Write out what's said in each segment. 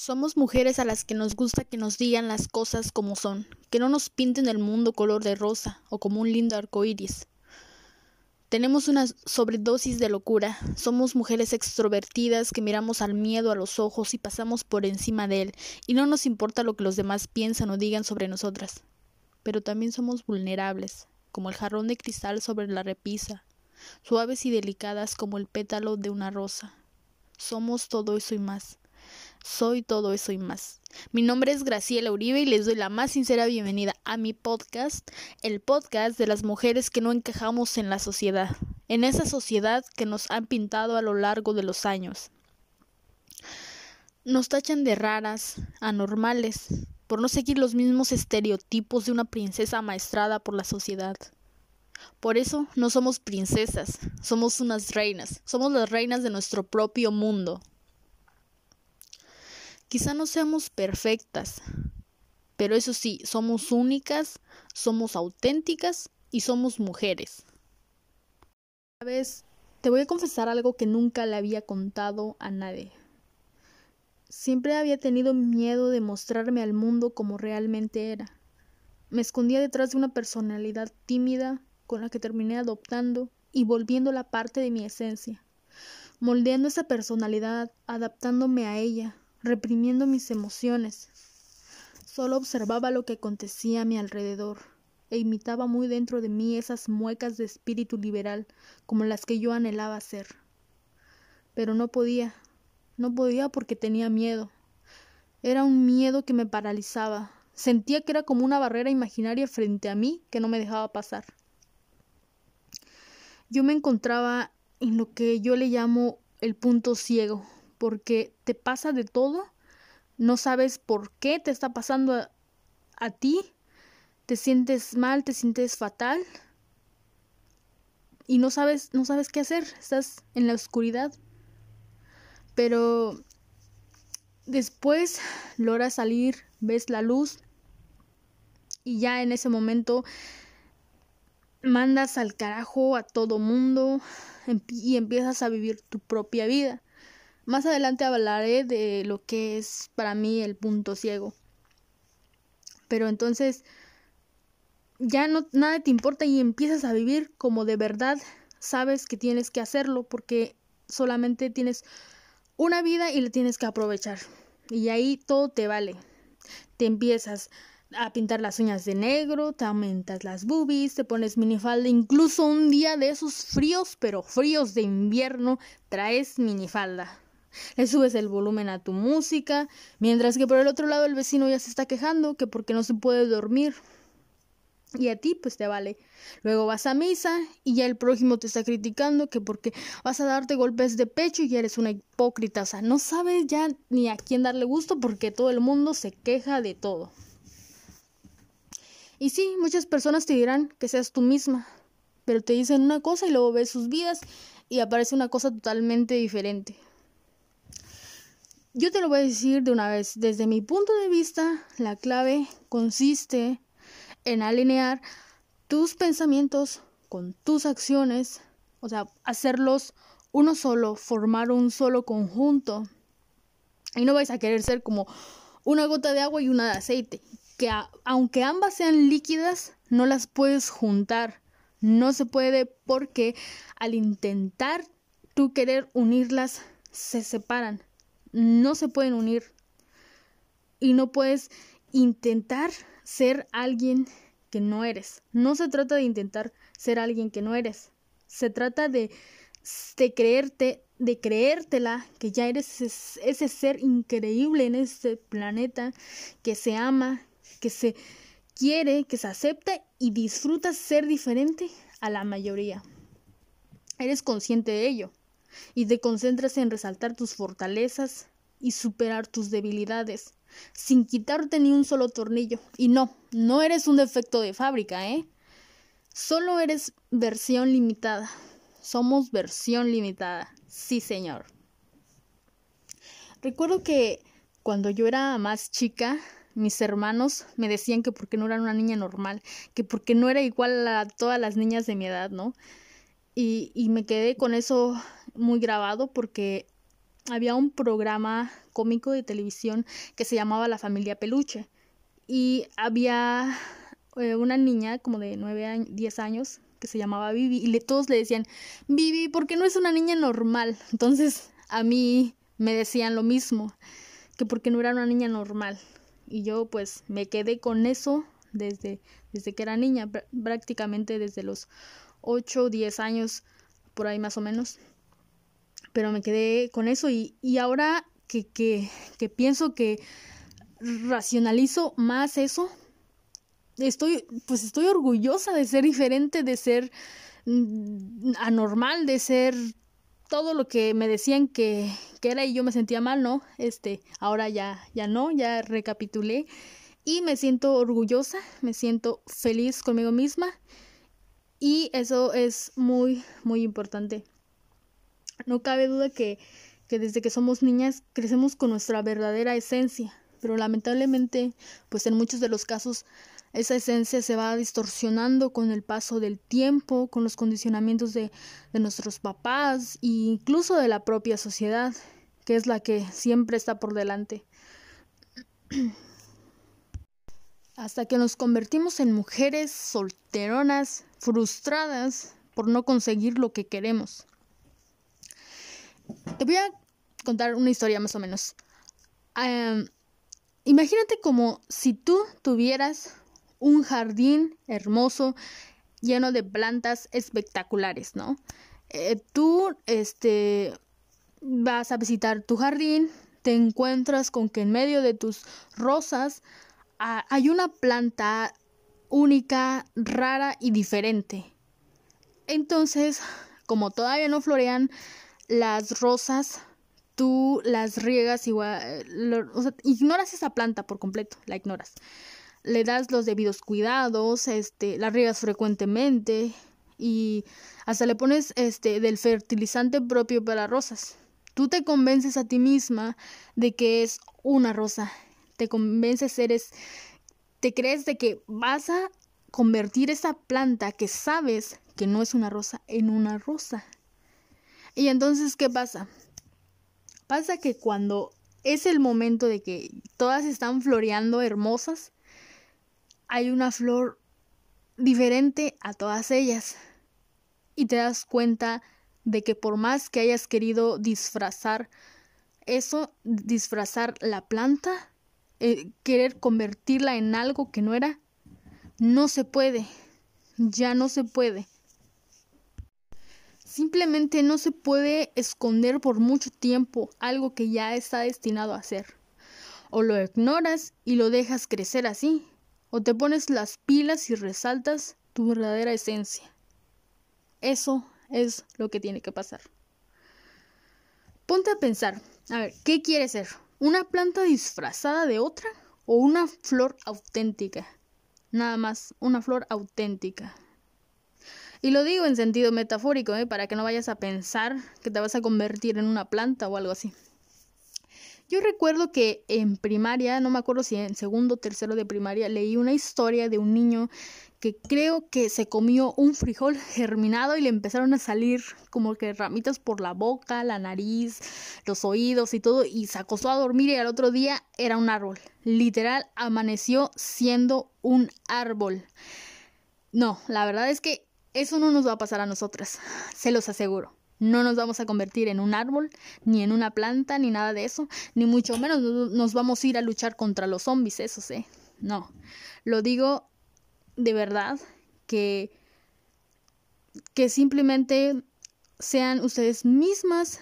Somos mujeres a las que nos gusta que nos digan las cosas como son, que no nos pinten el mundo color de rosa o como un lindo arco iris. Tenemos una sobredosis de locura. Somos mujeres extrovertidas que miramos al miedo a los ojos y pasamos por encima de él, y no nos importa lo que los demás piensan o digan sobre nosotras. Pero también somos vulnerables, como el jarrón de cristal sobre la repisa, suaves y delicadas como el pétalo de una rosa. Somos todo eso y más. Soy todo eso y más. Mi nombre es Graciela Uribe y les doy la más sincera bienvenida a mi podcast, el podcast de las mujeres que no encajamos en la sociedad, en esa sociedad que nos han pintado a lo largo de los años. Nos tachan de raras, anormales, por no seguir los mismos estereotipos de una princesa maestrada por la sociedad. Por eso no somos princesas, somos unas reinas, somos las reinas de nuestro propio mundo. Quizá no seamos perfectas, pero eso sí, somos únicas, somos auténticas y somos mujeres. Sabes, te voy a confesar algo que nunca le había contado a nadie. Siempre había tenido miedo de mostrarme al mundo como realmente era. Me escondía detrás de una personalidad tímida con la que terminé adoptando y volviendo la parte de mi esencia, moldeando esa personalidad, adaptándome a ella, reprimiendo mis emociones. Solo observaba lo que acontecía a mi alrededor e imitaba muy dentro de mí esas muecas de espíritu liberal como las que yo anhelaba ser. Pero no podía, no podía porque tenía miedo. Era un miedo que me paralizaba. Sentía que era como una barrera imaginaria frente a mí que no me dejaba pasar. Yo me encontraba en lo que yo le llamo el punto ciego, porque te pasa de todo, no sabes por qué te está pasando a, ti, te sientes mal, te sientes fatal y no sabes, no sabes qué hacer, estás en la oscuridad. Pero después logras salir, ves la luz y ya en ese momento mandas al carajo a todo mundo y empiezas a vivir tu propia vida. Más adelante hablaré de lo que es para mí el punto ciego. Pero entonces ya no nada te importa y empiezas a vivir como de verdad sabes que tienes que hacerlo porque solamente tienes una vida y la tienes que aprovechar. Y ahí todo te vale. Te empiezas a pintar las uñas de negro, te aumentas las boobies, te pones minifalda, incluso un día de esos fríos, pero fríos de invierno, traes minifalda le subes el volumen a tu música, mientras que por el otro lado el vecino ya se está quejando que porque no se puede dormir. Y a ti pues te vale. Luego vas a misa y ya el prójimo te está criticando que porque vas a darte golpes de pecho y ya eres una hipócrita. O sea, no sabes ya ni a quién darle gusto porque todo el mundo se queja de todo. Y sí, muchas personas te dirán que seas tú misma, pero te dicen una cosa y luego ves sus vidas y aparece una cosa totalmente diferente. Yo te lo voy a decir de una vez. Desde mi punto de vista, la clave consiste en alinear tus pensamientos con tus acciones, o sea, hacerlos uno solo, formar un solo conjunto. Y no vais a querer ser como una gota de agua y una de aceite, que aunque ambas sean líquidas, no las puedes juntar. No se puede porque al intentar tú querer unirlas, se separan no se pueden unir y no puedes intentar ser alguien que no eres. No se trata de intentar ser alguien que no eres. Se trata de, de creerte, de creértela que ya eres ese, ese ser increíble en este planeta que se ama, que se quiere, que se acepta y disfruta ser diferente a la mayoría. Eres consciente de ello y te concentras en resaltar tus fortalezas y superar tus debilidades, sin quitarte ni un solo tornillo. Y no, no eres un defecto de fábrica, ¿eh? Solo eres versión limitada. Somos versión limitada. Sí, señor. Recuerdo que cuando yo era más chica, mis hermanos me decían que porque no era una niña normal, que porque no era igual a todas las niñas de mi edad, ¿no? Y, y me quedé con eso muy grabado porque había un programa cómico de televisión que se llamaba La familia Peluche y había eh, una niña como de 9 años, 10 años que se llamaba Vivi y todos le decían, Vivi, ¿por qué no es una niña normal? Entonces a mí me decían lo mismo, que porque no era una niña normal. Y yo pues me quedé con eso desde, desde que era niña, prácticamente desde los 8 o 10 años, por ahí más o menos. Pero me quedé con eso y, y ahora que, que, que pienso que racionalizo más eso, estoy, pues estoy orgullosa de ser diferente, de ser mm, anormal, de ser todo lo que me decían que, que, era y yo me sentía mal, ¿no? Este, ahora ya, ya no, ya recapitulé y me siento orgullosa, me siento feliz conmigo misma y eso es muy, muy importante. No cabe duda que, que desde que somos niñas crecemos con nuestra verdadera esencia, pero lamentablemente, pues en muchos de los casos esa esencia se va distorsionando con el paso del tiempo, con los condicionamientos de, de nuestros papás e incluso de la propia sociedad, que es la que siempre está por delante. Hasta que nos convertimos en mujeres solteronas, frustradas por no conseguir lo que queremos. Te voy a contar una historia más o menos. imagínate como si tú tuvieras un jardín hermoso lleno de plantas espectaculares, ¿no? Eh, tú, este, vas a visitar tu jardín, te encuentras con que en medio de tus rosas ah, hay una planta única, rara y diferente. Entonces, como todavía no florean las rosas, tú las riegas igual, o sea, ignoras esa planta por completo, la ignoras le das los debidos cuidados, este, la riegas frecuentemente y hasta le pones este del fertilizante propio para rosas. Tú te convences a ti misma de que es una rosa. Te convences, eres te crees de que vas a convertir esa planta que sabes que no es una rosa en una rosa. Y entonces, ¿qué pasa? Pasa que cuando es el momento de que todas están floreando hermosas, hay una flor diferente a todas ellas. Y te das cuenta de que por más que hayas querido disfrazar eso, disfrazar la planta, eh, querer convertirla en algo que no era, no se puede, ya no se puede. Simplemente no se puede esconder por mucho tiempo algo que ya está destinado a ser. O lo ignoras y lo dejas crecer así, o te pones las pilas y resaltas tu verdadera esencia. Eso es lo que tiene que pasar. Ponte a pensar, a ver, ¿qué quieres ser? ¿Una planta disfrazada de otra o una flor auténtica? Nada más, una flor auténtica. Y lo digo en sentido metafórico, ¿eh? para que no vayas a pensar que te vas a convertir en una planta o algo así. Yo recuerdo que en primaria, no me acuerdo si en segundo o tercero de primaria, leí una historia de un niño que creo que se comió un frijol germinado y le empezaron a salir como que ramitas por la boca, la nariz, los oídos y todo y se acostó a dormir y al otro día era un árbol. Literal, amaneció siendo un árbol. No, la verdad es que eso no nos va a pasar a nosotras, se los aseguro. No nos vamos a convertir en un árbol, ni en una planta, ni nada de eso, ni mucho menos nos vamos a ir a luchar contra los zombies, eso sí. No, lo digo de verdad que que simplemente sean ustedes mismas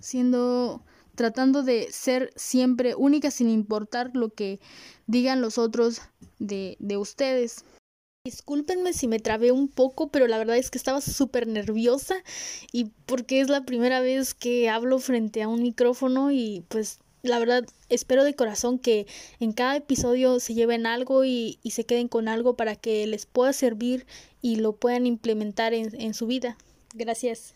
siendo tratando de ser siempre únicas sin importar lo que digan los otros de, de ustedes. Discúlpenme si me trabé un poco, pero la verdad es que estaba súper nerviosa y porque es la primera vez que hablo frente a un micrófono y pues la verdad espero de corazón que en cada episodio se lleven algo y, y se queden con algo para que les pueda servir y lo puedan implementar en, en su vida. Gracias.